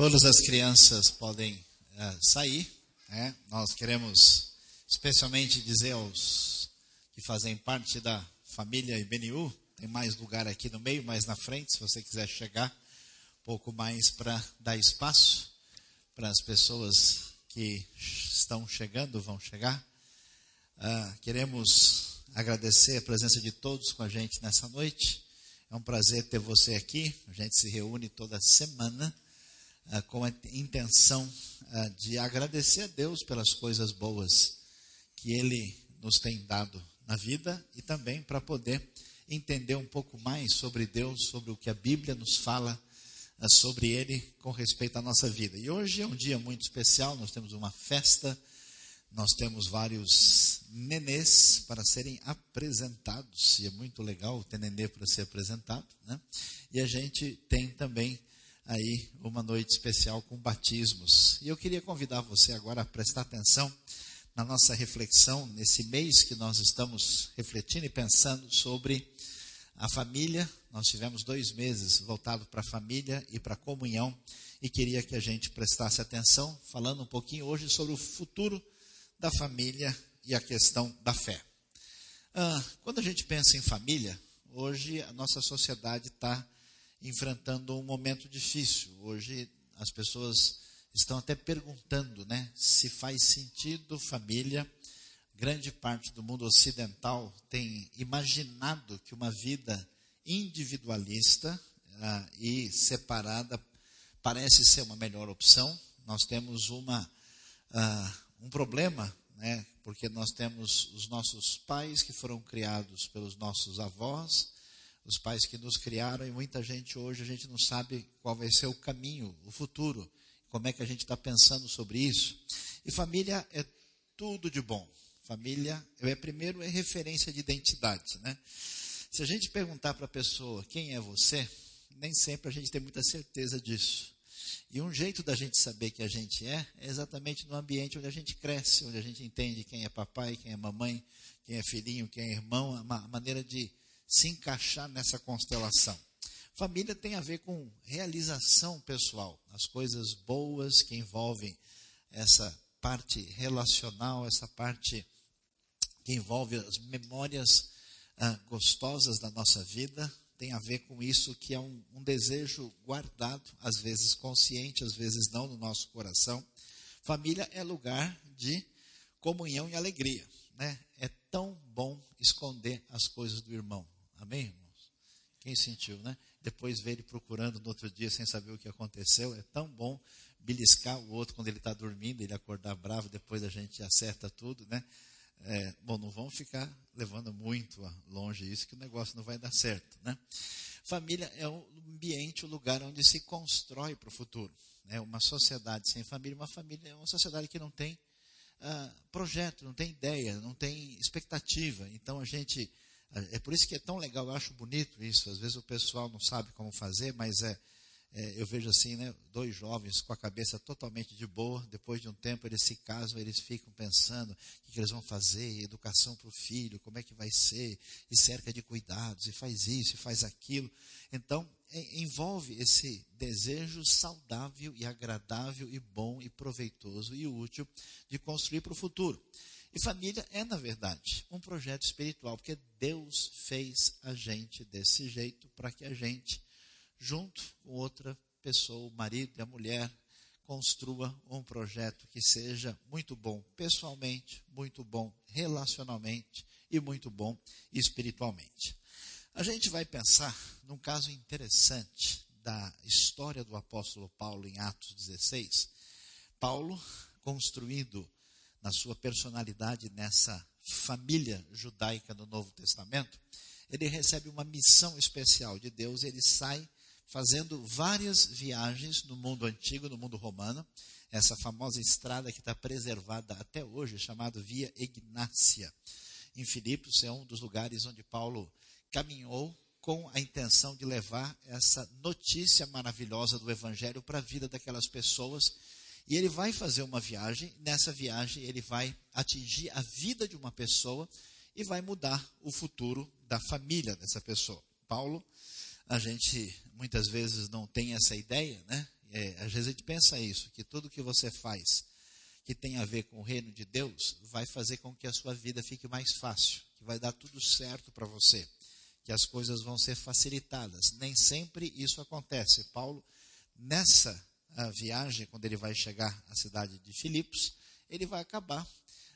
Todas as crianças podem uh, sair. Né? Nós queremos especialmente dizer aos que fazem parte da família IBNU, tem mais lugar aqui no meio, mais na frente, se você quiser chegar um pouco mais para dar espaço para as pessoas que estão chegando, vão chegar. Uh, queremos agradecer a presença de todos com a gente nessa noite. É um prazer ter você aqui. A gente se reúne toda semana uh, com a intenção uh, de agradecer a Deus pelas coisas boas que Ele nos tem dado na vida e também para poder entender um pouco mais sobre Deus, sobre o que a Bíblia nos fala uh, sobre Ele com respeito à nossa vida. E hoje é um dia muito especial, nós temos uma festa, nós temos vários nenês para serem apresentados, e é muito legal ter nenê para ser apresentado, né? E a gente tem também aí uma noite especial com batismos. E eu queria convidar você agora a prestar atenção na nossa reflexão nesse mês que nós estamos refletindo e pensando sobre a família. Nós tivemos dois meses voltado para a família e para a comunhão e queria que a gente prestasse atenção, falando um pouquinho hoje sobre o futuro da família e a questão da fé. Ah, quando a gente pensa em família, hoje a nossa sociedade está enfrentando um momento difícil. Hoje as pessoas estão até perguntando, né, se faz sentido família. Grande parte do mundo ocidental tem imaginado que uma vida individualista ah, e separada parece ser uma melhor opção. Nós temos uma, ah, um problema, né, porque nós temos os nossos pais que foram criados pelos nossos avós, os pais que nos criaram e muita gente hoje a gente não sabe qual vai ser o caminho, o futuro, como é que a gente está pensando sobre isso. E família é tudo de bom. Família é primeiro é referência de identidade, né? Se a gente perguntar para a pessoa quem é você, nem sempre a gente tem muita certeza disso. E um jeito da gente saber que a gente é, é exatamente no ambiente onde a gente cresce, onde a gente entende quem é papai, quem é mamãe, quem é filhinho, quem é irmão, a maneira de se encaixar nessa constelação. Família tem a ver com realização pessoal, as coisas boas que envolvem essa parte relacional, essa parte que envolve as memórias ah, gostosas da nossa vida, tem a ver com isso que é um, um desejo guardado, às vezes consciente, às vezes não, no nosso coração. Família é lugar de comunhão e alegria. Né? É tão bom esconder as coisas do irmão. Amém, irmãos? Quem sentiu, né? Depois ver ele procurando no outro dia sem saber o que aconteceu. É tão bom beliscar o outro quando ele está dormindo, ele acordar bravo, depois a gente acerta tudo, né? É, bom, não vamos ficar levando muito longe isso, que o negócio não vai dar certo, né? Família é o ambiente, o lugar onde se constrói para o futuro. Né? Uma sociedade sem família, uma família é uma sociedade que não tem uh, projeto, não tem ideia, não tem expectativa. Então a gente é por isso que é tão legal, eu acho bonito isso. Às vezes o pessoal não sabe como fazer, mas é, é, eu vejo assim, né, dois jovens com a cabeça totalmente de boa, depois de um tempo eles se casam, eles ficam pensando o que, que eles vão fazer, educação para o filho, como é que vai ser, e cerca de cuidados, e faz isso, e faz aquilo. Então, é, envolve esse desejo saudável e agradável e bom e proveitoso e útil de construir para o futuro. E família é, na verdade, um projeto espiritual, porque Deus fez a gente desse jeito para que a gente, junto com outra pessoa, o marido e a mulher, construa um projeto que seja muito bom pessoalmente, muito bom relacionalmente e muito bom espiritualmente. A gente vai pensar num caso interessante da história do apóstolo Paulo em Atos 16. Paulo construindo na sua personalidade nessa família judaica do Novo Testamento, ele recebe uma missão especial de Deus, ele sai fazendo várias viagens no mundo antigo, no mundo romano, essa famosa estrada que está preservada até hoje, chamada Via Ignácia. Em Filipos é um dos lugares onde Paulo caminhou com a intenção de levar essa notícia maravilhosa do Evangelho para a vida daquelas pessoas e ele vai fazer uma viagem, nessa viagem ele vai atingir a vida de uma pessoa e vai mudar o futuro da família dessa pessoa. Paulo, a gente muitas vezes não tem essa ideia, né? é, às vezes a gente pensa isso, que tudo que você faz que tem a ver com o reino de Deus vai fazer com que a sua vida fique mais fácil, que vai dar tudo certo para você, que as coisas vão ser facilitadas. Nem sempre isso acontece. Paulo, nessa viagem, quando ele vai chegar à cidade de Filipos, ele vai acabar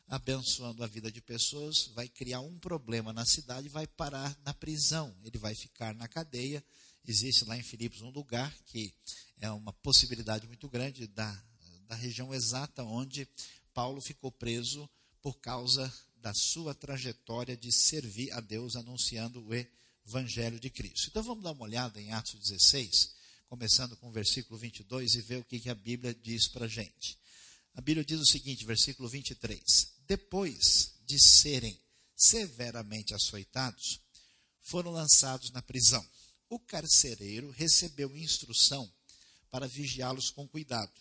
abençoando a vida de pessoas, vai criar um problema na cidade vai parar na prisão. Ele vai ficar na cadeia. Existe lá em Filipos um lugar que é uma possibilidade muito grande da, da região exata onde Paulo ficou preso por causa da sua trajetória de servir a Deus anunciando o Evangelho de Cristo. Então vamos dar uma olhada em Atos 16, começando com o versículo 22 e ver o que, a Bíblia diz para a gente. A Bíblia diz o seguinte, versículo 23: Depois de serem severamente açoitados, foram lançados na prisão. O carcereiro recebeu instrução para vigiá-los com cuidado.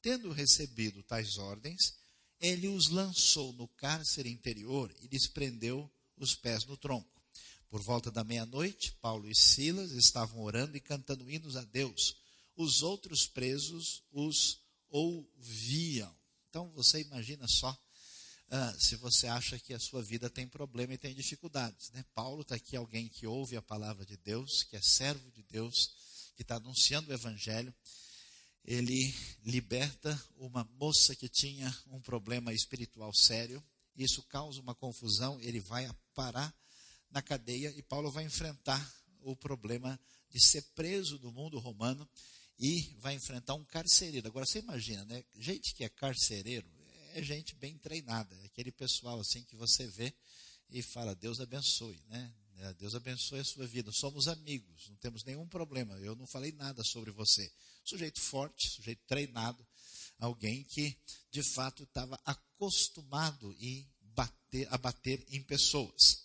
Tendo recebido tais ordens, ele os lançou no cárcere interior e lhes prendeu os pés no tronco. Por volta da meia-noite, Paulo e Silas estavam orando e cantando hinos a Deus. Os outros presos os ouviam. Então você imagina só uh, se você acha que a sua vida tem problema e tem dificuldades. Né? Paulo está aqui, alguém que ouve a palavra de Deus, que é servo de Deus, que está anunciando o evangelho. Ele liberta uma moça que tinha um problema espiritual sério. Isso causa uma confusão. Ele vai parar na cadeia e Paulo vai enfrentar o problema de ser preso do mundo romano e vai enfrentar um carcereiro. Agora você imagina, né? Gente que é carcereiro é gente bem treinada, é aquele pessoal assim que você vê e fala: Deus abençoe, né? É, Deus abençoe a sua vida. Somos amigos, não temos nenhum problema. Eu não falei nada sobre você. Sujeito forte, sujeito treinado, alguém que de fato estava acostumado a bater em pessoas.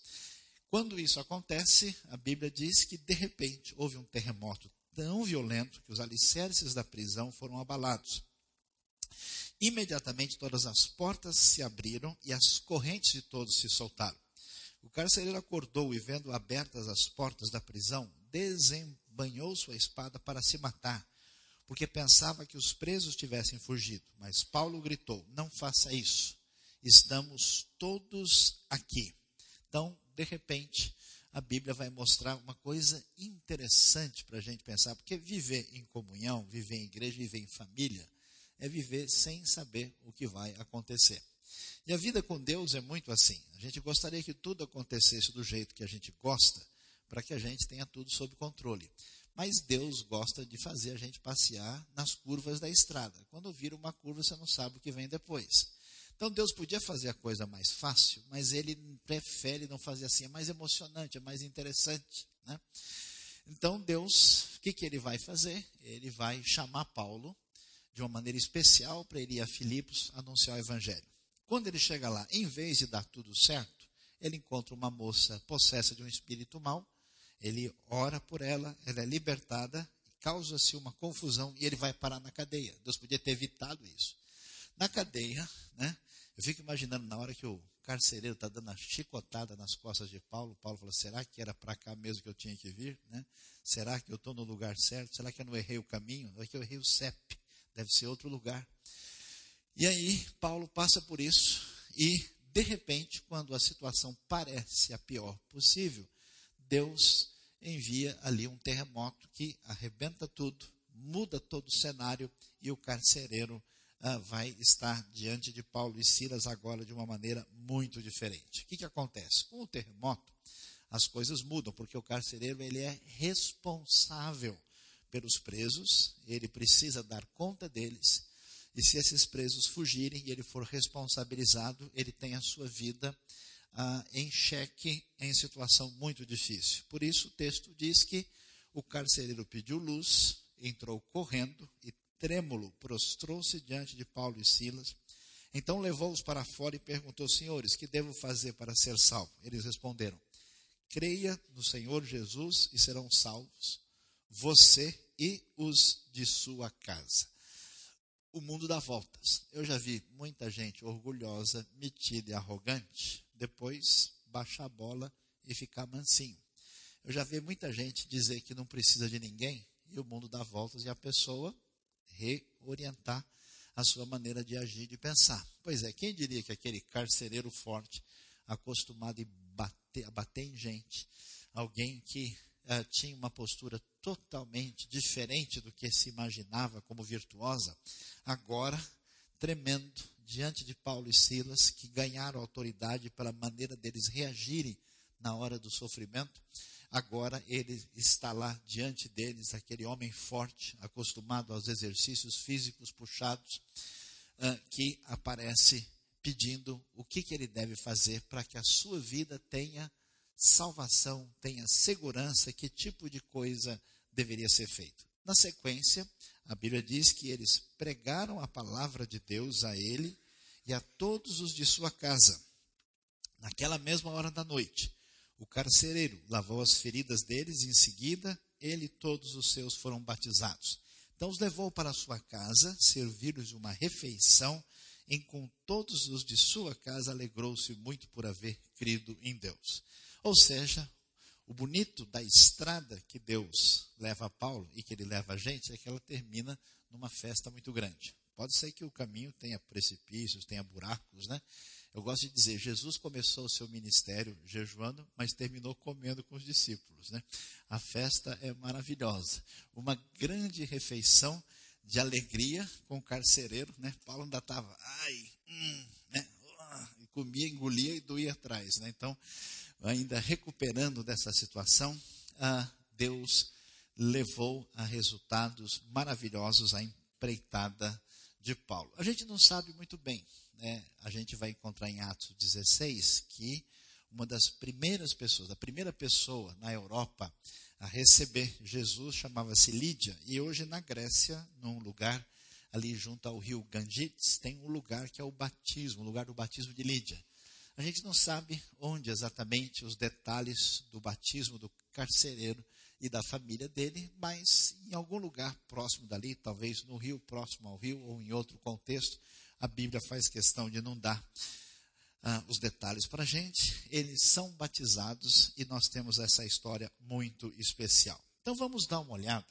Quando isso acontece, a Bíblia diz que de repente houve um terremoto tão violento que os alicerces da prisão foram abalados. Imediatamente todas as portas se abriram e as correntes de todos se soltaram. O carcereiro acordou e, vendo abertas as portas da prisão, desembanhou sua espada para se matar, porque pensava que os presos tivessem fugido. Mas Paulo gritou: Não faça isso, estamos todos aqui. Então, de repente, a Bíblia vai mostrar uma coisa interessante para a gente pensar, porque viver em comunhão, viver em igreja, viver em família, é viver sem saber o que vai acontecer. E a vida com Deus é muito assim. A gente gostaria que tudo acontecesse do jeito que a gente gosta, para que a gente tenha tudo sob controle. Mas Deus gosta de fazer a gente passear nas curvas da estrada. Quando vira uma curva, você não sabe o que vem depois. Então Deus podia fazer a coisa mais fácil, mas ele prefere não fazer assim, é mais emocionante, é mais interessante. Né? Então Deus, o que, que ele vai fazer? Ele vai chamar Paulo de uma maneira especial para ele ir a Filipos anunciar o evangelho. Quando ele chega lá, em vez de dar tudo certo, ele encontra uma moça possessa de um espírito mau, ele ora por ela, ela é libertada, causa-se uma confusão e ele vai parar na cadeia. Deus podia ter evitado isso. Na cadeia, né, eu fico imaginando na hora que o carcereiro está dando a chicotada nas costas de Paulo, Paulo falou: será que era para cá mesmo que eu tinha que vir? Né? Será que eu estou no lugar certo? Será que eu não errei o caminho? É que eu errei o CEP, deve ser outro lugar. E aí, Paulo passa por isso e, de repente, quando a situação parece a pior possível, Deus envia ali um terremoto que arrebenta tudo, muda todo o cenário e o carcereiro ah, vai estar diante de Paulo e Silas agora de uma maneira muito diferente. O que, que acontece? Com o terremoto, as coisas mudam, porque o carcereiro ele é responsável pelos presos, ele precisa dar conta deles, e se esses presos fugirem e ele for responsabilizado, ele tem a sua vida ah, em xeque em situação muito difícil. Por isso o texto diz que o carcereiro pediu luz, entrou correndo e trêmulo, prostrou-se diante de Paulo e Silas. Então levou-os para fora e perguntou: Senhores, que devo fazer para ser salvo? Eles responderam: Creia no Senhor Jesus e serão salvos, você e os de sua casa. O mundo dá voltas. Eu já vi muita gente orgulhosa, metida e arrogante, depois baixar a bola e ficar mansinho. Eu já vi muita gente dizer que não precisa de ninguém e o mundo dá voltas e a pessoa reorientar a sua maneira de agir e de pensar. Pois é, quem diria que aquele carcereiro forte, acostumado a bater, a bater em gente, alguém que uh, tinha uma postura totalmente diferente do que se imaginava como virtuosa, agora tremendo diante de Paulo e Silas, que ganharam autoridade pela maneira deles reagirem na hora do sofrimento, agora ele está lá diante deles, aquele homem forte, acostumado aos exercícios físicos puxados, uh, que aparece pedindo o que ele deve fazer para que a sua vida tenha salvação, tenha segurança, que tipo de coisa deveria ser feito. Na sequência, a Bíblia diz que eles pregaram a palavra de Deus a ele e a todos os de sua casa. Naquela mesma hora da noite, o carcereiro lavou as feridas deles e em seguida ele e todos os seus foram batizados. Então os levou para sua casa, serviu-lhes uma refeição, e com todos os de sua casa alegrou-se muito por haver crido em Deus. Ou seja, o bonito da estrada que Deus leva a Paulo e que ele leva a gente é que ela termina numa festa muito grande. Pode ser que o caminho tenha precipícios, tenha buracos, né? Eu gosto de dizer, Jesus começou o seu ministério jejuando, mas terminou comendo com os discípulos. Né? A festa é maravilhosa. Uma grande refeição de alegria com o carcereiro. Né? Paulo ainda estava, ai, hum, né? e comia, engolia e doía atrás. Né? Então, ainda recuperando dessa situação, ah, Deus levou a resultados maravilhosos a empreitada de Paulo. A gente não sabe muito bem né, a gente vai encontrar em Atos 16 que uma das primeiras pessoas, a primeira pessoa na Europa a receber Jesus chamava-se Lídia. E hoje na Grécia, num lugar ali junto ao rio Gangites, tem um lugar que é o batismo, o lugar do batismo de Lídia. A gente não sabe onde exatamente os detalhes do batismo do carcereiro e da família dele, mas em algum lugar próximo dali, talvez no rio, próximo ao rio, ou em outro contexto, a Bíblia faz questão de não dar ah, os detalhes para a gente. Eles são batizados e nós temos essa história muito especial. Então vamos dar uma olhada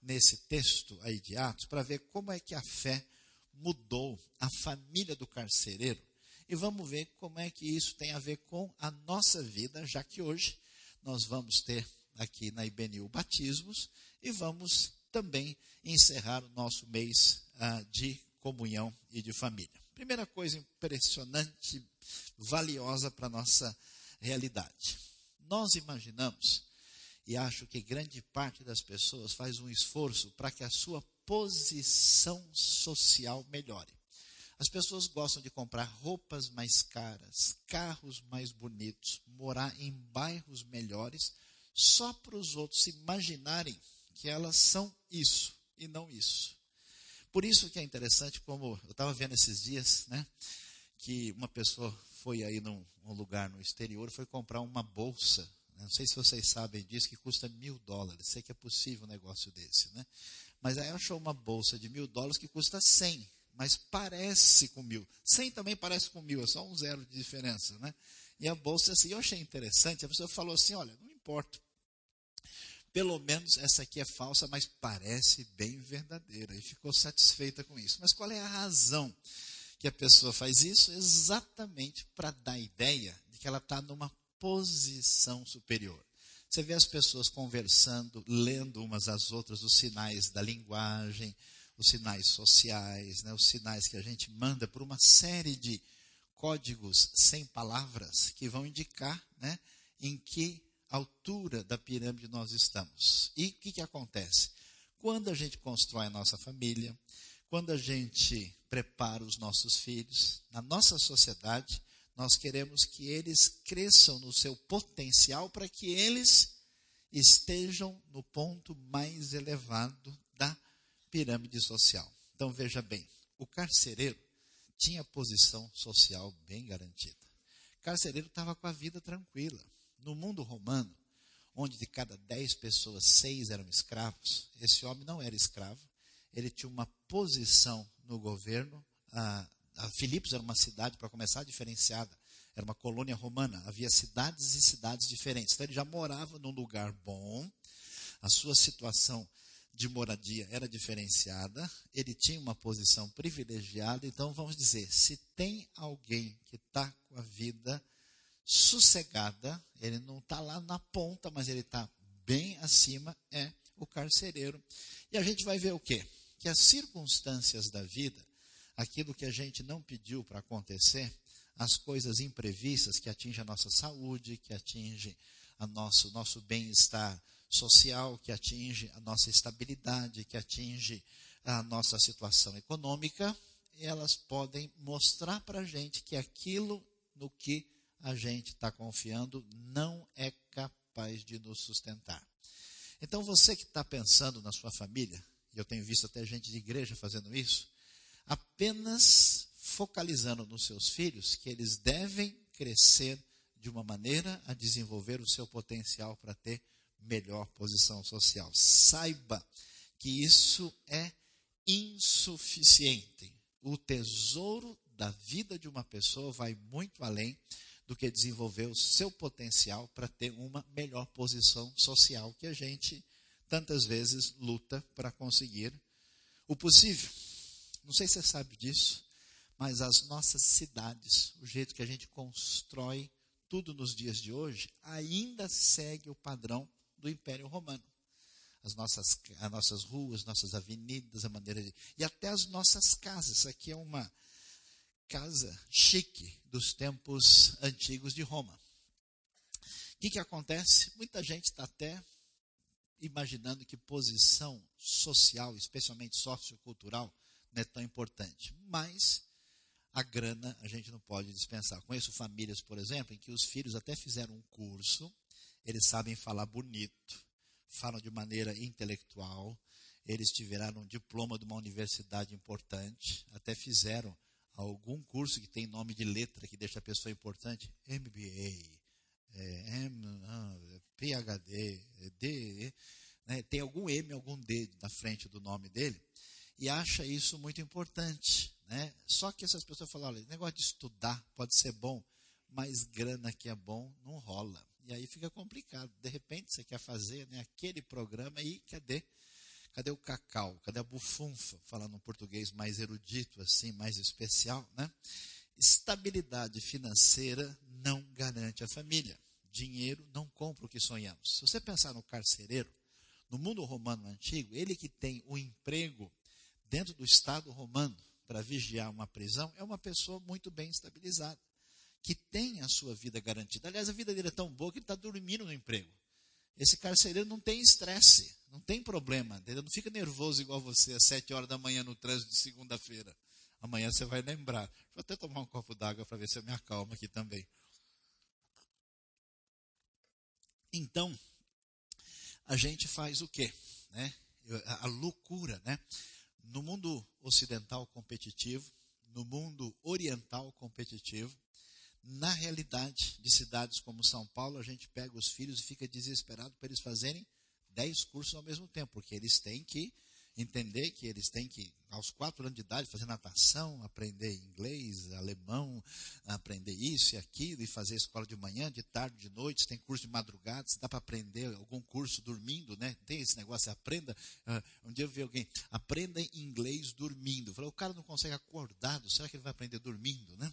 nesse texto aí de Atos para ver como é que a fé mudou a família do carcereiro e vamos ver como é que isso tem a ver com a nossa vida, já que hoje nós vamos ter aqui na IBNU batismos e vamos também encerrar o nosso mês ah, de comunhão e de família. Primeira coisa impressionante, valiosa para a nossa realidade. Nós imaginamos, e acho que grande parte das pessoas faz um esforço para que a sua posição social melhore. As pessoas gostam de comprar roupas mais caras, carros mais bonitos, morar em bairros melhores, só para os outros imaginarem que elas são isso e não isso. Por isso que é interessante, como eu estava vendo esses dias, né, que uma pessoa foi aí num, lugar no exterior, foi comprar uma bolsa, né, não sei se vocês sabem disso, que custa mil dólares, sei que é possível um negócio desse, né, mas aí achou uma bolsa de mil dólares que custa cem, mas parece com mil, cem também parece com mil, é só um zero de diferença, né, e a bolsa assim, eu achei interessante, a pessoa falou assim, olha, não importa, pelo menos essa aqui é falsa, mas parece bem verdadeira. E ficou satisfeita com isso. Mas qual é a razão que a pessoa faz isso? Exatamente para dar a ideia de que ela está numa posição superior. Você vê as pessoas conversando, lendo umas às outras os sinais da linguagem, os sinais sociais, né, os sinais que a gente manda por uma série de códigos sem palavras que vão indicar né, em que altura da pirâmide nós estamos. E o que, que acontece? Quando a gente constrói a nossa família, quando a gente prepara os nossos filhos, na nossa sociedade, nós queremos que eles cresçam no seu potencial para que eles estejam no ponto mais elevado da pirâmide social. Então veja bem, o carcereiro tinha posição social bem garantida. O carcereiro estava com a vida tranquila. No mundo romano, onde de cada dez pessoas, seis eram escravos, esse homem não era escravo, ele tinha uma posição no governo. A, Filipos era uma cidade, para começar, diferenciada, era uma colônia romana, havia cidades e cidades diferentes. Então ele já morava num lugar bom, a sua situação de moradia era diferenciada, ele tinha uma posição privilegiada. Então, vamos dizer: se tem alguém que está com a vida sossegada, ele não está lá na ponta, mas ele está bem acima, é o carcereiro. E a gente vai ver o quê? Que as circunstâncias da vida, aquilo que a gente não pediu para acontecer, as coisas imprevistas que atingem a nossa saúde, que atingem a nosso, nosso bem-estar social, que atinge a nossa estabilidade, que atinge a nossa situação econômica, elas podem mostrar para a gente que aquilo no que a gente está confiando não é capaz de nos sustentar. Então, você que está pensando na sua família, e eu tenho visto até gente de igreja fazendo isso, apenas focalizando nos seus filhos, que eles devem crescer de uma maneira a desenvolver o seu potencial para ter melhor posição social. Saiba que isso é insuficiente. O tesouro da vida de uma pessoa vai muito além do que desenvolver o seu potencial para ter uma melhor posição social que a gente tantas vezes luta para conseguir o possível. Não sei se você sabe disso, mas as nossas cidades, o jeito que a gente constrói tudo nos dias de hoje, ainda segue o padrão do Império Romano. As nossas, as nossas ruas, nossas avenidas, a maneira de. E até as nossas casas. Aqui é uma casa chique dos tempos antigos de Roma. O que, que acontece? Muita gente está até imaginando que posição social, especialmente sociocultural, não é tão importante. Mas a grana a gente não pode dispensar. Conheço famílias, por exemplo, em que os filhos até fizeram um curso eles sabem falar bonito, falam de maneira intelectual, eles tiveram um diploma de uma universidade importante, até fizeram algum curso que tem nome de letra que deixa a pessoa importante, MBA, é, M, ah, PhD, D, né, tem algum M, algum D na frente do nome dele, e acha isso muito importante. Né? Só que essas pessoas falam, olha, negócio de estudar pode ser bom, mas grana que é bom não rola. E aí fica complicado. De repente você quer fazer né, aquele programa e cadê? Cadê o cacau? Cadê a bufunfa? Falando um português mais erudito, assim, mais especial, né? Estabilidade financeira não garante a família. Dinheiro não compra o que sonhamos. Se você pensar no carcereiro, no mundo romano antigo, ele que tem o emprego dentro do Estado romano para vigiar uma prisão, é uma pessoa muito bem estabilizada que tem a sua vida garantida. Aliás, a vida dele é tão boa que ele está dormindo no emprego. Esse carcereiro não tem estresse, não tem problema, entendeu? não fica nervoso igual você às sete horas da manhã no trânsito de segunda-feira. Amanhã você vai lembrar. Vou até tomar um copo d'água para ver se eu me acalmo aqui também. Então, a gente faz o quê? Né? A loucura, né? No mundo ocidental competitivo, no mundo oriental competitivo, na realidade de cidades como São Paulo, a gente pega os filhos e fica desesperado para eles fazerem dez cursos ao mesmo tempo, porque eles têm que entender que eles têm que, aos quatro anos de idade, fazer natação, aprender inglês, alemão, aprender isso e aquilo, e fazer escola de manhã, de tarde, de noite, tem curso de madrugada, se dá para aprender algum curso dormindo, né? Tem esse negócio, aprenda. Uh, um dia eu vi alguém, aprenda inglês dormindo. Eu falei, o cara não consegue acordado, será que ele vai aprender dormindo, né?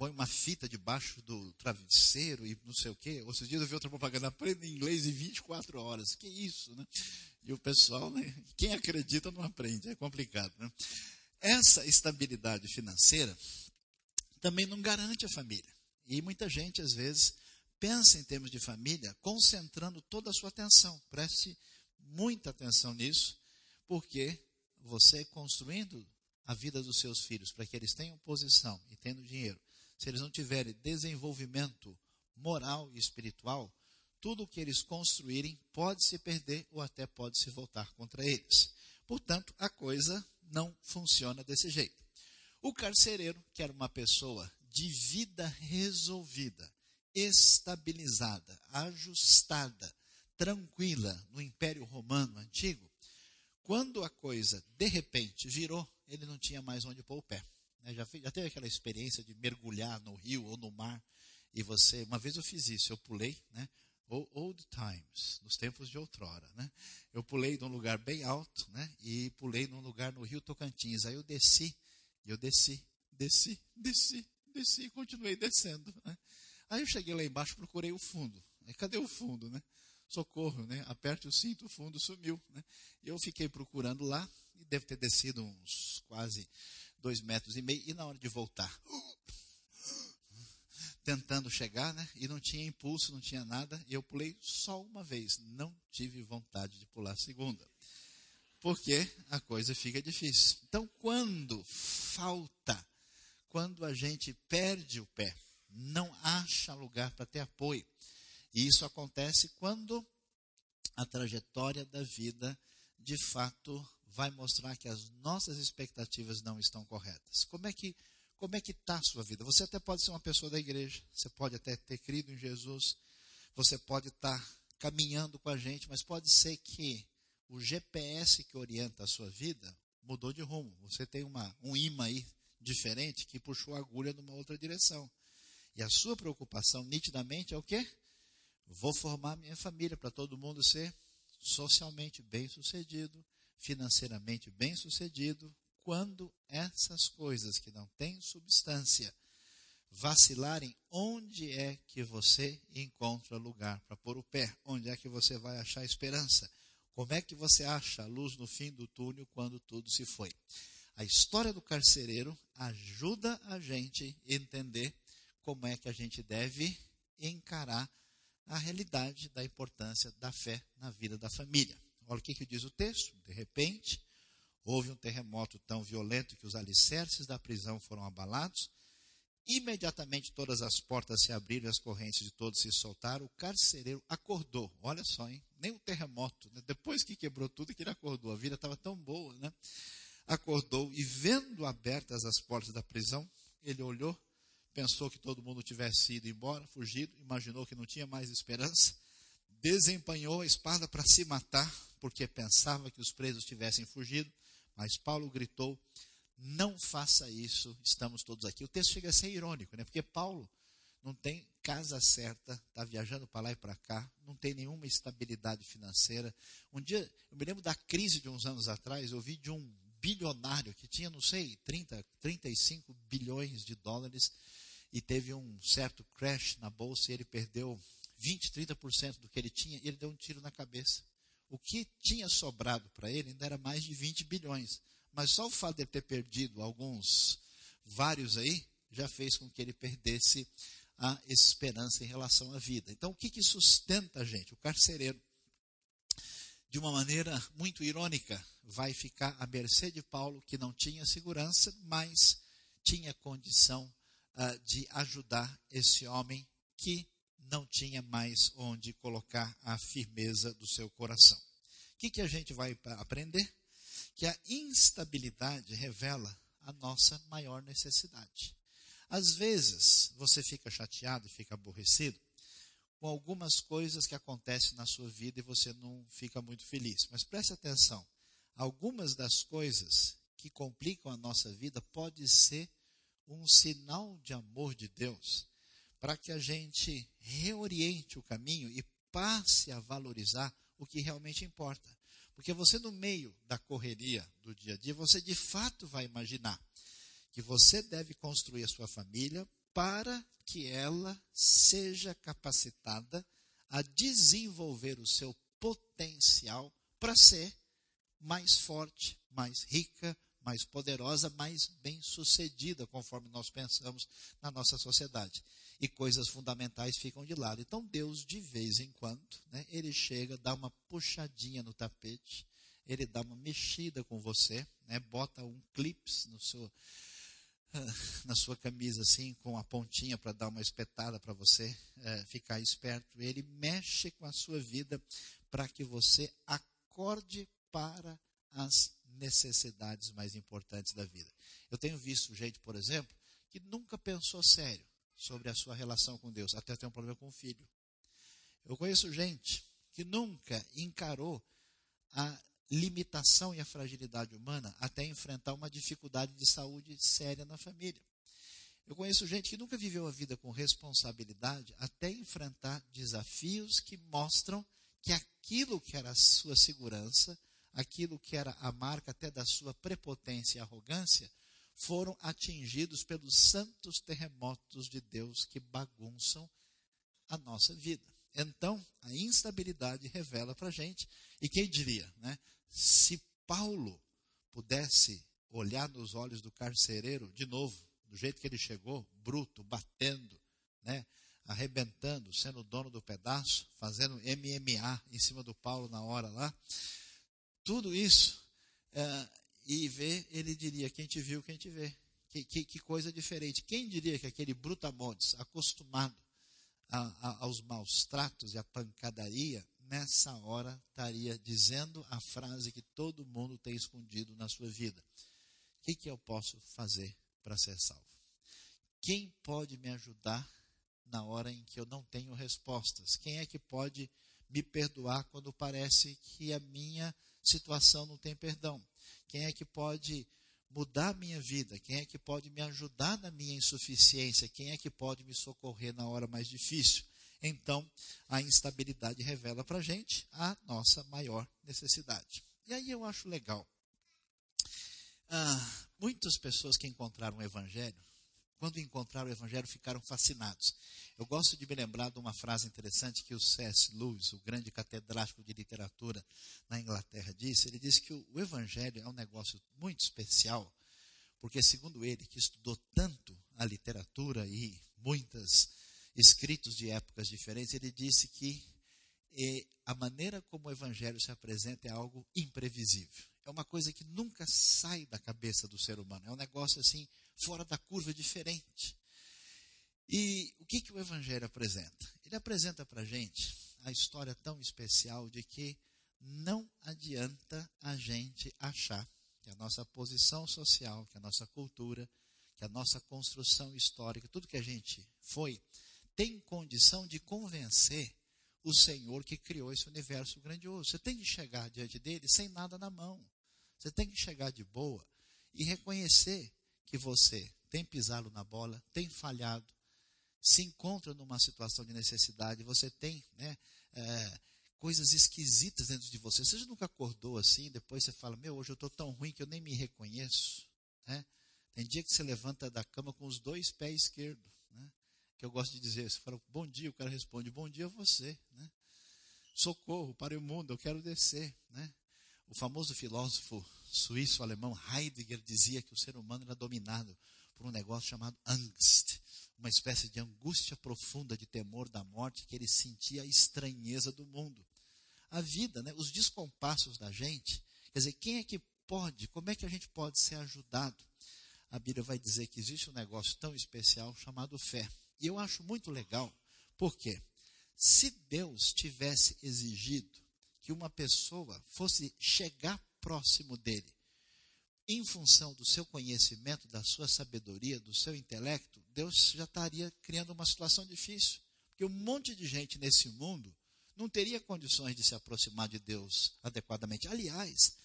Põe uma fita debaixo do travesseiro e não sei o quê. Outros dias eu vi outra propaganda, aprenda inglês em 24 horas. Que isso, né? E o pessoal, né? Quem acredita não aprende, é complicado, né? Essa estabilidade financeira também não garante a família. E muita gente, às vezes, pensa em termos de família, concentrando toda a sua atenção. Preste muita atenção nisso, porque você construindo a vida dos seus filhos para que eles tenham posição e tendo dinheiro, se eles não tiverem desenvolvimento moral e espiritual, tudo o que eles construírem pode se perder ou até pode se voltar contra eles. Portanto, a coisa não funciona desse jeito. O carcereiro, que era uma pessoa de vida resolvida, estabilizada, ajustada, tranquila no Império Romano antigo, quando a coisa de repente virou, ele não tinha mais onde pôr o pé. Né? Já, já teve aquela experiência de mergulhar no rio ou no mar e você. Uma vez eu fiz isso, eu pulei, né? old times, nos tempos de outrora, né? Eu pulei de um lugar bem alto, né? E pulei num lugar no Rio Tocantins. Aí eu desci, eu desci, desci, desci, desci e continuei descendo, né? Aí eu cheguei lá embaixo, procurei o fundo. Aí, cadê o fundo, né? Socorro, né? Aperte o cinto, o fundo sumiu, né? Eu fiquei procurando lá e deve ter descido uns quase dois metros e meio. E na hora de voltar, tentando chegar, né? E não tinha impulso, não tinha nada. E eu pulei só uma vez. Não tive vontade de pular a segunda. Porque a coisa fica difícil. Então, quando falta, quando a gente perde o pé, não acha lugar para ter apoio. E isso acontece quando a trajetória da vida, de fato, vai mostrar que as nossas expectativas não estão corretas. Como é que como é que está a sua vida? Você até pode ser uma pessoa da igreja, você pode até ter crido em Jesus, você pode estar tá caminhando com a gente, mas pode ser que o GPS que orienta a sua vida mudou de rumo. Você tem uma, um imã aí diferente que puxou a agulha numa outra direção. E a sua preocupação, nitidamente, é o quê? Vou formar minha família para todo mundo ser socialmente bem sucedido, financeiramente bem sucedido, quando essas coisas que não têm substância vacilarem, onde é que você encontra lugar para pôr o pé? Onde é que você vai achar esperança? Como é que você acha a luz no fim do túnel quando tudo se foi? A história do carcereiro ajuda a gente a entender como é que a gente deve encarar a realidade da importância da fé na vida da família. Olha o que, que diz o texto. De repente, houve um terremoto tão violento que os alicerces da prisão foram abalados. Imediatamente todas as portas se abriram e as correntes de todos se soltaram. O carcereiro acordou. Olha só, hein? Nem o terremoto. Né? Depois que quebrou tudo, que ele acordou. A vida estava tão boa, né? Acordou e, vendo abertas as portas da prisão, ele olhou, pensou que todo mundo tivesse ido embora, fugido, imaginou que não tinha mais esperança, desempanhou a espada para se matar, porque pensava que os presos tivessem fugido. Mas Paulo gritou: não faça isso, estamos todos aqui. O texto chega a ser irônico, né? porque Paulo não tem casa certa, está viajando para lá e para cá, não tem nenhuma estabilidade financeira. Um dia, eu me lembro da crise de uns anos atrás, eu vi de um bilionário que tinha, não sei, 30, 35 bilhões de dólares e teve um certo crash na bolsa e ele perdeu 20, 30% do que ele tinha ele deu um tiro na cabeça. O que tinha sobrado para ele ainda era mais de 20 bilhões. Mas só o fato de ele ter perdido alguns, vários aí, já fez com que ele perdesse a esperança em relação à vida. Então, o que, que sustenta a gente? O carcereiro, de uma maneira muito irônica, vai ficar à mercê de Paulo, que não tinha segurança, mas tinha condição uh, de ajudar esse homem que não tinha mais onde colocar a firmeza do seu coração. O que, que a gente vai aprender? Que a instabilidade revela a nossa maior necessidade. Às vezes, você fica chateado e fica aborrecido com algumas coisas que acontecem na sua vida e você não fica muito feliz. Mas preste atenção: algumas das coisas que complicam a nossa vida pode ser um sinal de amor de Deus para que a gente reoriente o caminho e passe a valorizar o que realmente importa. Porque você, no meio da correria do dia a dia, você de fato vai imaginar que você deve construir a sua família para que ela seja capacitada a desenvolver o seu potencial para ser mais forte, mais rica, mais poderosa, mais bem-sucedida, conforme nós pensamos na nossa sociedade e coisas fundamentais ficam de lado. Então Deus, de vez em quando, né, ele chega, dá uma puxadinha no tapete, ele dá uma mexida com você, né, bota um clips no seu, na sua camisa assim, com a pontinha para dar uma espetada para você é, ficar esperto. Ele mexe com a sua vida para que você acorde para as necessidades mais importantes da vida. Eu tenho visto gente, por exemplo, que nunca pensou sério sobre a sua relação com Deus, até ter um problema com o filho. Eu conheço gente que nunca encarou a limitação e a fragilidade humana até enfrentar uma dificuldade de saúde séria na família. Eu conheço gente que nunca viveu a vida com responsabilidade até enfrentar desafios que mostram que aquilo que era a sua segurança, aquilo que era a marca até da sua prepotência e arrogância, foram atingidos pelos santos terremotos de Deus que bagunçam a nossa vida. Então, a instabilidade revela para a gente, e quem diria, né? Se Paulo pudesse olhar nos olhos do carcereiro de novo, do jeito que ele chegou, bruto, batendo, né? arrebentando, sendo dono do pedaço, fazendo MMA em cima do Paulo na hora lá, tudo isso, é, e ver, ele diria: quem te viu, quem te vê. Que, que, que coisa diferente. Quem diria que aquele brutamontes, acostumado a, a, aos maus tratos e à pancadaria, nessa hora estaria dizendo a frase que todo mundo tem escondido na sua vida: O que, que eu posso fazer para ser salvo? Quem pode me ajudar na hora em que eu não tenho respostas? Quem é que pode me perdoar quando parece que a minha situação não tem perdão? Quem é que pode mudar a minha vida? Quem é que pode me ajudar na minha insuficiência? Quem é que pode me socorrer na hora mais difícil? Então, a instabilidade revela para a gente a nossa maior necessidade. E aí eu acho legal. Ah, muitas pessoas que encontraram o Evangelho quando encontraram o Evangelho, ficaram fascinados. Eu gosto de me lembrar de uma frase interessante que o C.S. Lewis, o grande catedrático de literatura na Inglaterra, disse. Ele disse que o Evangelho é um negócio muito especial, porque, segundo ele, que estudou tanto a literatura e muitos escritos de épocas diferentes, ele disse que a maneira como o evangelho se apresenta é algo imprevisível. É uma coisa que nunca sai da cabeça do ser humano. É um negócio assim, fora da curva, diferente. E o que, que o evangelho apresenta? Ele apresenta para a gente a história tão especial de que não adianta a gente achar que a nossa posição social, que a nossa cultura, que a nossa construção histórica, tudo que a gente foi, tem condição de convencer o Senhor que criou esse universo grandioso. Você tem que chegar diante dele sem nada na mão. Você tem que chegar de boa e reconhecer que você tem pisado na bola, tem falhado, se encontra numa situação de necessidade, você tem né, é, coisas esquisitas dentro de você. Você nunca acordou assim, depois você fala, meu, hoje eu estou tão ruim que eu nem me reconheço. Né? Tem dia que você levanta da cama com os dois pés esquerdos. Né? que eu gosto de dizer. Você fala, bom dia, o cara responde, bom dia você. Né? Socorro para o mundo, eu quero descer. Né? O famoso filósofo suíço-alemão Heidegger dizia que o ser humano era dominado por um negócio chamado angst, uma espécie de angústia profunda de temor da morte, que ele sentia a estranheza do mundo. A vida, né, os descompassos da gente, quer dizer, quem é que pode, como é que a gente pode ser ajudado? A Bíblia vai dizer que existe um negócio tão especial chamado fé. E eu acho muito legal, porque se Deus tivesse exigido que uma pessoa fosse chegar próximo dele, em função do seu conhecimento, da sua sabedoria, do seu intelecto, Deus já estaria criando uma situação difícil. Porque um monte de gente nesse mundo não teria condições de se aproximar de Deus adequadamente. Aliás,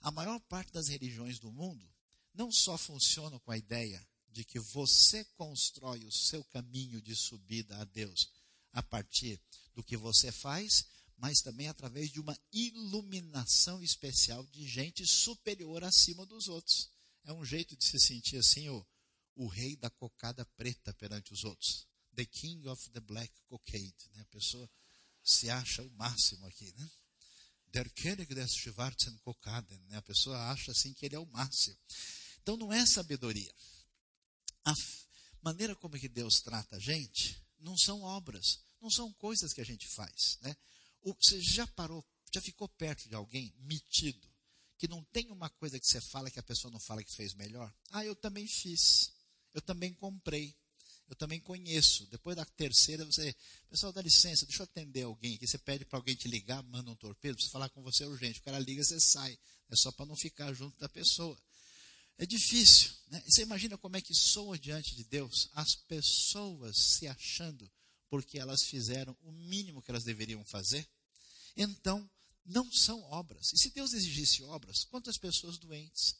a maior parte das religiões do mundo não só funcionam com a ideia de que você constrói o seu caminho de subida a Deus a partir do que você faz, mas também através de uma iluminação especial de gente superior acima dos outros. É um jeito de se sentir assim o, o rei da cocada preta perante os outros. The king of the black cockade. Né? A pessoa se acha o máximo aqui. Né? Der König des Schwarzen Kokaden. Né? A pessoa acha assim que ele é o máximo. Então não é sabedoria a maneira como que Deus trata a gente não são obras, não são coisas que a gente faz. Né? Você já parou, já ficou perto de alguém metido, que não tem uma coisa que você fala que a pessoa não fala que fez melhor? Ah, eu também fiz, eu também comprei, eu também conheço. Depois da terceira, você, pessoal, dá licença, deixa eu atender alguém. Que você pede para alguém te ligar, manda um torpedo, precisa falar com você urgente. O cara liga, você sai. É só para não ficar junto da pessoa. É difícil. Né? Você imagina como é que soa diante de Deus as pessoas se achando porque elas fizeram o mínimo que elas deveriam fazer? Então, não são obras. E se Deus exigisse obras, quantas pessoas doentes,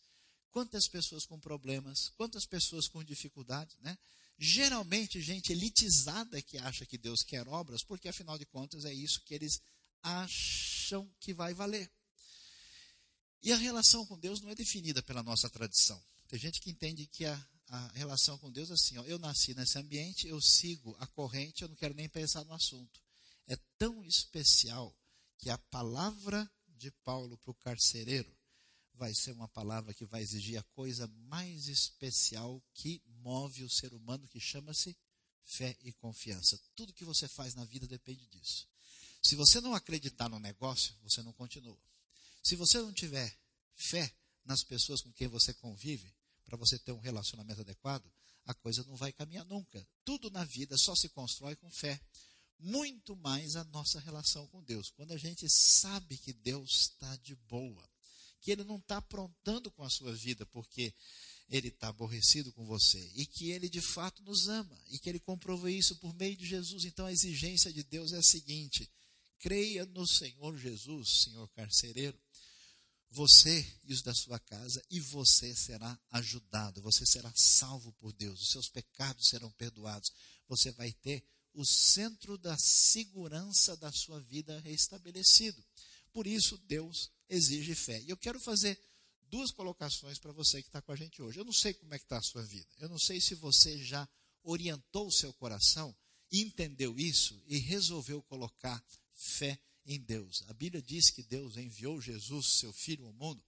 quantas pessoas com problemas, quantas pessoas com dificuldades, né? Geralmente, gente elitizada que acha que Deus quer obras, porque afinal de contas é isso que eles acham que vai valer. E a relação com Deus não é definida pela nossa tradição. Tem gente que entende que a, a relação com Deus assim: ó, eu nasci nesse ambiente, eu sigo a corrente, eu não quero nem pensar no assunto. É tão especial que a palavra de Paulo para o carcereiro vai ser uma palavra que vai exigir a coisa mais especial que move o ser humano, que chama-se fé e confiança. Tudo que você faz na vida depende disso. Se você não acreditar no negócio, você não continua. Se você não tiver fé nas pessoas com quem você convive, para você ter um relacionamento adequado, a coisa não vai caminhar nunca. Tudo na vida só se constrói com fé. Muito mais a nossa relação com Deus. Quando a gente sabe que Deus está de boa, que Ele não está aprontando com a sua vida porque Ele está aborrecido com você, e que Ele de fato nos ama, e que Ele comprovou isso por meio de Jesus. Então a exigência de Deus é a seguinte: creia no Senhor Jesus, Senhor carcereiro, você e os da sua casa, e você será ajudado, você será salvo por Deus, os seus pecados serão perdoados, você vai ter o centro da segurança da sua vida restabelecido. Por isso, Deus exige fé. E eu quero fazer duas colocações para você que está com a gente hoje. Eu não sei como é que está a sua vida. Eu não sei se você já orientou o seu coração, entendeu isso e resolveu colocar fé em Deus. A Bíblia diz que Deus enviou Jesus, seu Filho, ao mundo,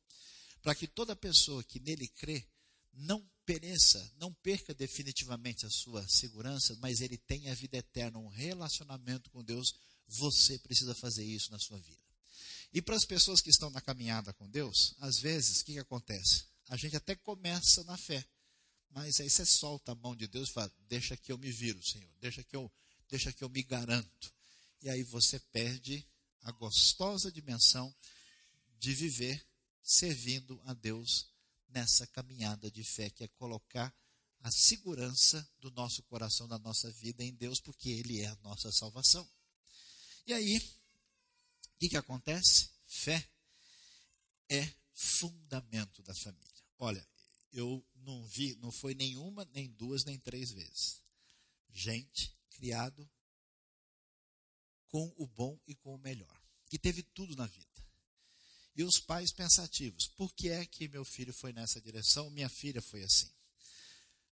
para que toda pessoa que nele crê não pereça, não perca definitivamente a sua segurança, mas ele tenha a vida eterna, um relacionamento com Deus. Você precisa fazer isso na sua vida. E para as pessoas que estão na caminhada com Deus, às vezes, o que, que acontece? A gente até começa na fé, mas aí você solta a mão de Deus e fala: Deixa que eu me viro, Senhor, deixa que eu, deixa que eu me garanto. E aí você perde a gostosa dimensão de viver servindo a Deus nessa caminhada de fé, que é colocar a segurança do nosso coração, da nossa vida em Deus, porque Ele é a nossa salvação. E aí, o que, que acontece? Fé é fundamento da família. Olha, eu não vi, não foi nenhuma, nem duas, nem três vezes. Gente criado com o bom e com o melhor, que teve tudo na vida. E os pais pensativos: por que é que meu filho foi nessa direção, minha filha foi assim?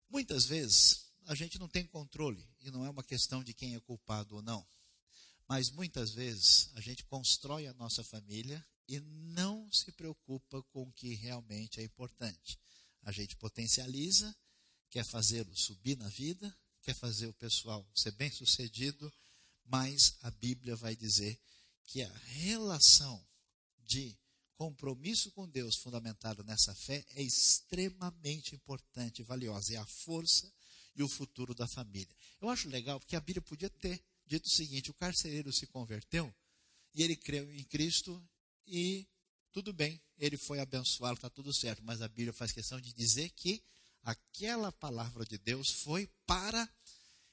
Muitas vezes a gente não tem controle e não é uma questão de quem é culpado ou não. Mas muitas vezes a gente constrói a nossa família e não se preocupa com o que realmente é importante. A gente potencializa, quer fazê-lo subir na vida, quer fazer o pessoal ser bem sucedido, mas a Bíblia vai dizer que a relação de compromisso com Deus fundamentado nessa fé é extremamente importante e valiosa. É a força e o futuro da família. Eu acho legal porque a Bíblia podia ter dito o seguinte: o carcereiro se converteu e ele creu em Cristo e tudo bem, ele foi abençoado, está tudo certo. Mas a Bíblia faz questão de dizer que aquela palavra de Deus foi para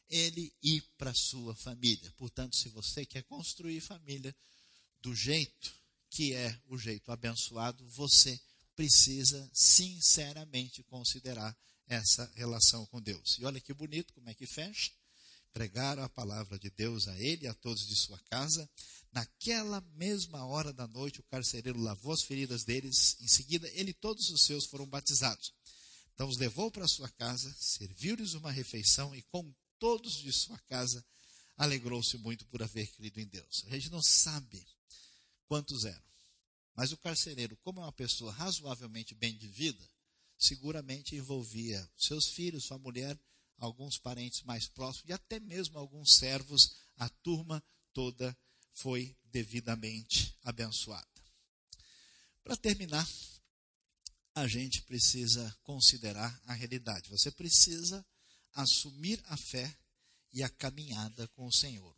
ele ir para sua família. Portanto, se você quer construir família do jeito que é o jeito abençoado, você precisa sinceramente considerar essa relação com Deus. E olha que bonito como é que fecha pregaram a palavra de Deus a ele e a todos de sua casa. Naquela mesma hora da noite, o carcereiro lavou as feridas deles. Em seguida, ele e todos os seus foram batizados. Então os levou para sua casa, serviu-lhes uma refeição e com todos de sua casa alegrou-se muito por haver crido em Deus. A gente não sabe quantos eram, mas o carcereiro, como é uma pessoa razoavelmente bem de vida, seguramente envolvia seus filhos, sua mulher alguns parentes mais próximos e até mesmo alguns servos, a turma toda foi devidamente abençoada. Para terminar, a gente precisa considerar a realidade. Você precisa assumir a fé e a caminhada com o Senhor.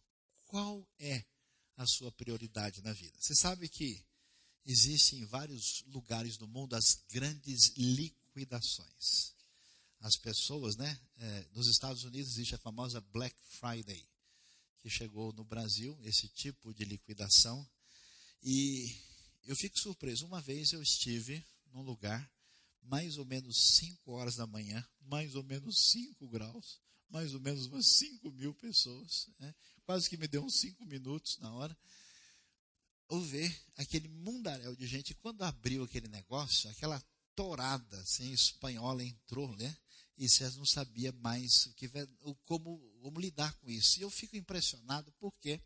Qual é a sua prioridade na vida? Você sabe que existem em vários lugares do mundo as grandes liquidações as pessoas, né? É, nos Estados Unidos existe a famosa Black Friday, que chegou no Brasil, esse tipo de liquidação. E eu fico surpreso. Uma vez eu estive num lugar mais ou menos 5 horas da manhã, mais ou menos 5 graus, mais ou menos umas 5 mil pessoas, né? quase que me deu uns 5 minutos na hora, ou ver aquele mundaréu de gente, quando abriu aquele negócio, aquela torada assim, espanhola entrou, né? E você não sabia mais o que, como, como lidar com isso. E eu fico impressionado porque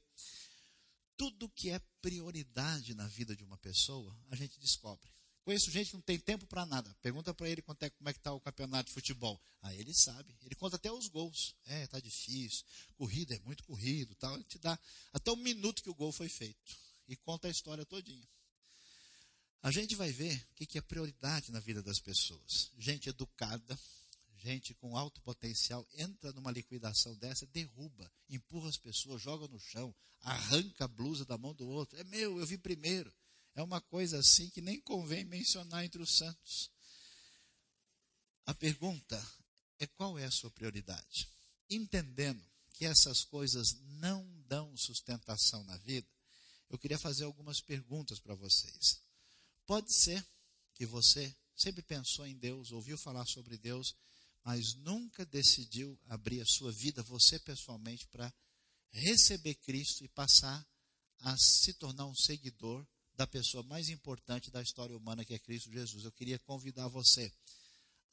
tudo que é prioridade na vida de uma pessoa, a gente descobre. Conheço gente que não tem tempo para nada. Pergunta para ele é, como é que está o campeonato de futebol. Aí ele sabe. Ele conta até os gols. É, tá difícil. Corrida é muito corrido, tal. Ele te dá até o minuto que o gol foi feito e conta a história todinha. A gente vai ver o que é prioridade na vida das pessoas. Gente educada, gente com alto potencial, entra numa liquidação dessa, derruba, empurra as pessoas, joga no chão, arranca a blusa da mão do outro. É meu, eu vi primeiro. É uma coisa assim que nem convém mencionar entre os santos. A pergunta é qual é a sua prioridade? Entendendo que essas coisas não dão sustentação na vida, eu queria fazer algumas perguntas para vocês. Pode ser que você sempre pensou em Deus, ouviu falar sobre Deus, mas nunca decidiu abrir a sua vida, você pessoalmente, para receber Cristo e passar a se tornar um seguidor da pessoa mais importante da história humana, que é Cristo Jesus. Eu queria convidar você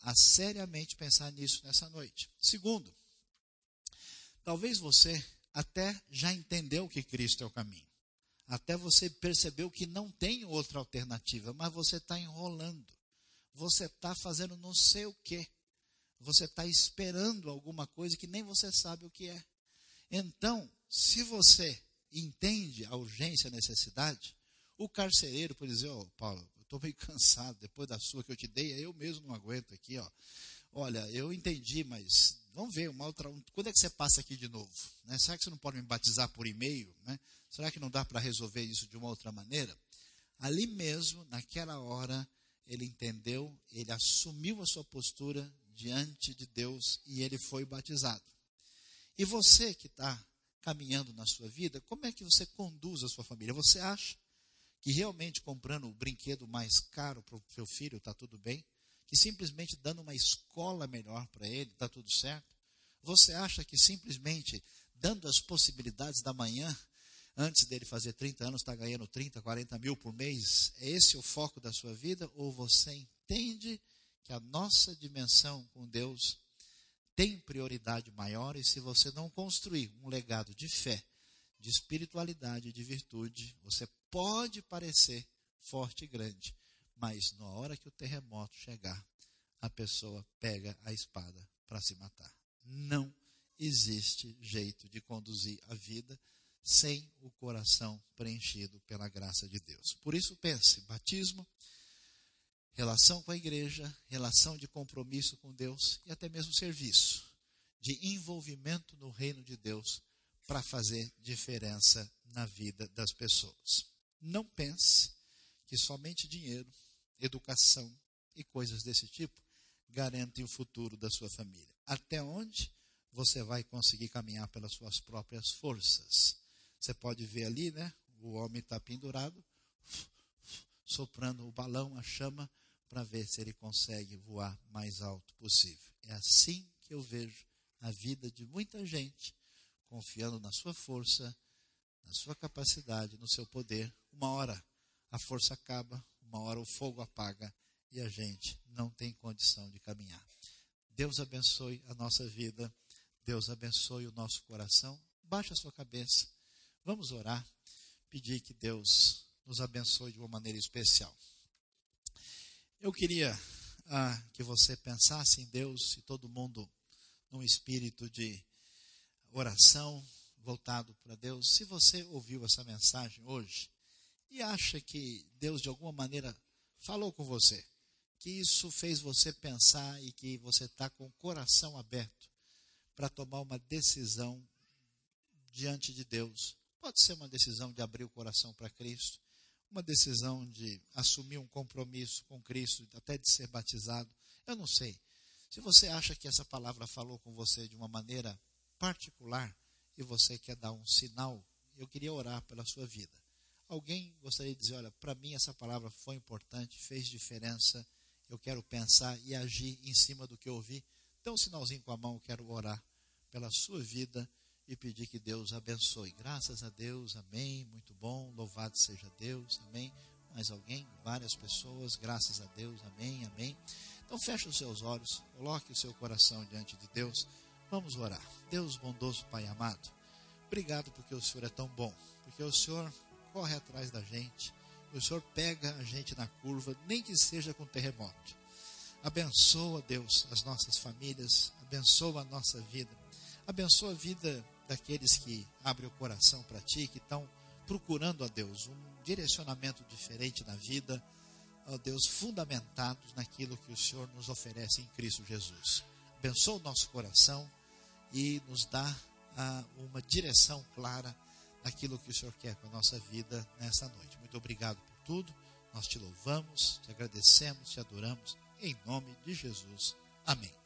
a seriamente pensar nisso nessa noite. Segundo, talvez você até já entendeu que Cristo é o caminho. Até você percebeu que não tem outra alternativa, mas você está enrolando. Você está fazendo não sei o quê. Você está esperando alguma coisa que nem você sabe o que é. Então, se você entende a urgência, a necessidade, o carcereiro, por dizer, oh, Paulo, eu estou meio cansado, depois da sua que eu te dei, eu mesmo não aguento aqui, ó. Olha, eu entendi, mas vamos ver, uma outra, quando é que você passa aqui de novo? Né? Será que você não pode me batizar por e-mail? Né? Será que não dá para resolver isso de uma outra maneira? Ali mesmo, naquela hora, ele entendeu, ele assumiu a sua postura diante de Deus e ele foi batizado. E você que está caminhando na sua vida, como é que você conduz a sua família? Você acha que realmente comprando o brinquedo mais caro para o seu filho está tudo bem, que simplesmente dando uma escola melhor para ele está tudo certo? Você acha que simplesmente dando as possibilidades da manhã, antes dele fazer 30 anos, está ganhando 30, 40 mil por mês, é esse o foco da sua vida? Ou você entende que a nossa dimensão com Deus tem prioridade maior e se você não construir um legado de fé, de espiritualidade, de virtude, você pode parecer forte e grande, mas na hora que o terremoto chegar, a pessoa pega a espada para se matar. Não existe jeito de conduzir a vida sem o coração preenchido pela graça de Deus. Por isso, pense: batismo, relação com a igreja, relação de compromisso com Deus e até mesmo serviço, de envolvimento no reino de Deus para fazer diferença na vida das pessoas. Não pense que somente dinheiro, educação e coisas desse tipo garantem o futuro da sua família. Até onde você vai conseguir caminhar pelas suas próprias forças? Você pode ver ali, né? O homem está pendurado, soprando o balão, a chama, para ver se ele consegue voar mais alto possível. É assim que eu vejo a vida de muita gente, confiando na sua força, na sua capacidade, no seu poder. Uma hora a força acaba, uma hora o fogo apaga e a gente não tem condição de caminhar. Deus abençoe a nossa vida, Deus abençoe o nosso coração. Baixe a sua cabeça, vamos orar, pedir que Deus nos abençoe de uma maneira especial. Eu queria ah, que você pensasse em Deus e todo mundo num espírito de oração, voltado para Deus, se você ouviu essa mensagem hoje e acha que Deus de alguma maneira falou com você, que isso fez você pensar e que você está com o coração aberto para tomar uma decisão diante de Deus. Pode ser uma decisão de abrir o coração para Cristo, uma decisão de assumir um compromisso com Cristo, até de ser batizado. Eu não sei. Se você acha que essa palavra falou com você de uma maneira particular, e você quer dar um sinal, eu queria orar pela sua vida. Alguém gostaria de dizer: olha, para mim essa palavra foi importante, fez diferença, eu quero pensar e agir em cima do que eu ouvi. Dê um sinalzinho com a mão, eu quero orar pela sua vida e pedir que Deus abençoe. Graças a Deus, amém. Muito bom, louvado seja Deus, amém. Mais alguém? Várias pessoas, graças a Deus, amém, amém. Então feche os seus olhos, coloque o seu coração diante de Deus. Vamos orar. Deus bondoso, Pai amado, obrigado porque o Senhor é tão bom, porque o Senhor corre atrás da gente, o Senhor pega a gente na curva, nem que seja com terremoto. Abençoa, Deus, as nossas famílias, abençoa a nossa vida, abençoa a vida daqueles que abrem o coração para Ti, que estão procurando a Deus um direcionamento diferente na vida, ó Deus, fundamentados naquilo que o Senhor nos oferece em Cristo Jesus. Abençoa o nosso coração e nos dá ah, uma direção clara naquilo que o Senhor quer com a nossa vida nessa noite. Muito obrigado por tudo. Nós te louvamos, te agradecemos, te adoramos. Em nome de Jesus. Amém.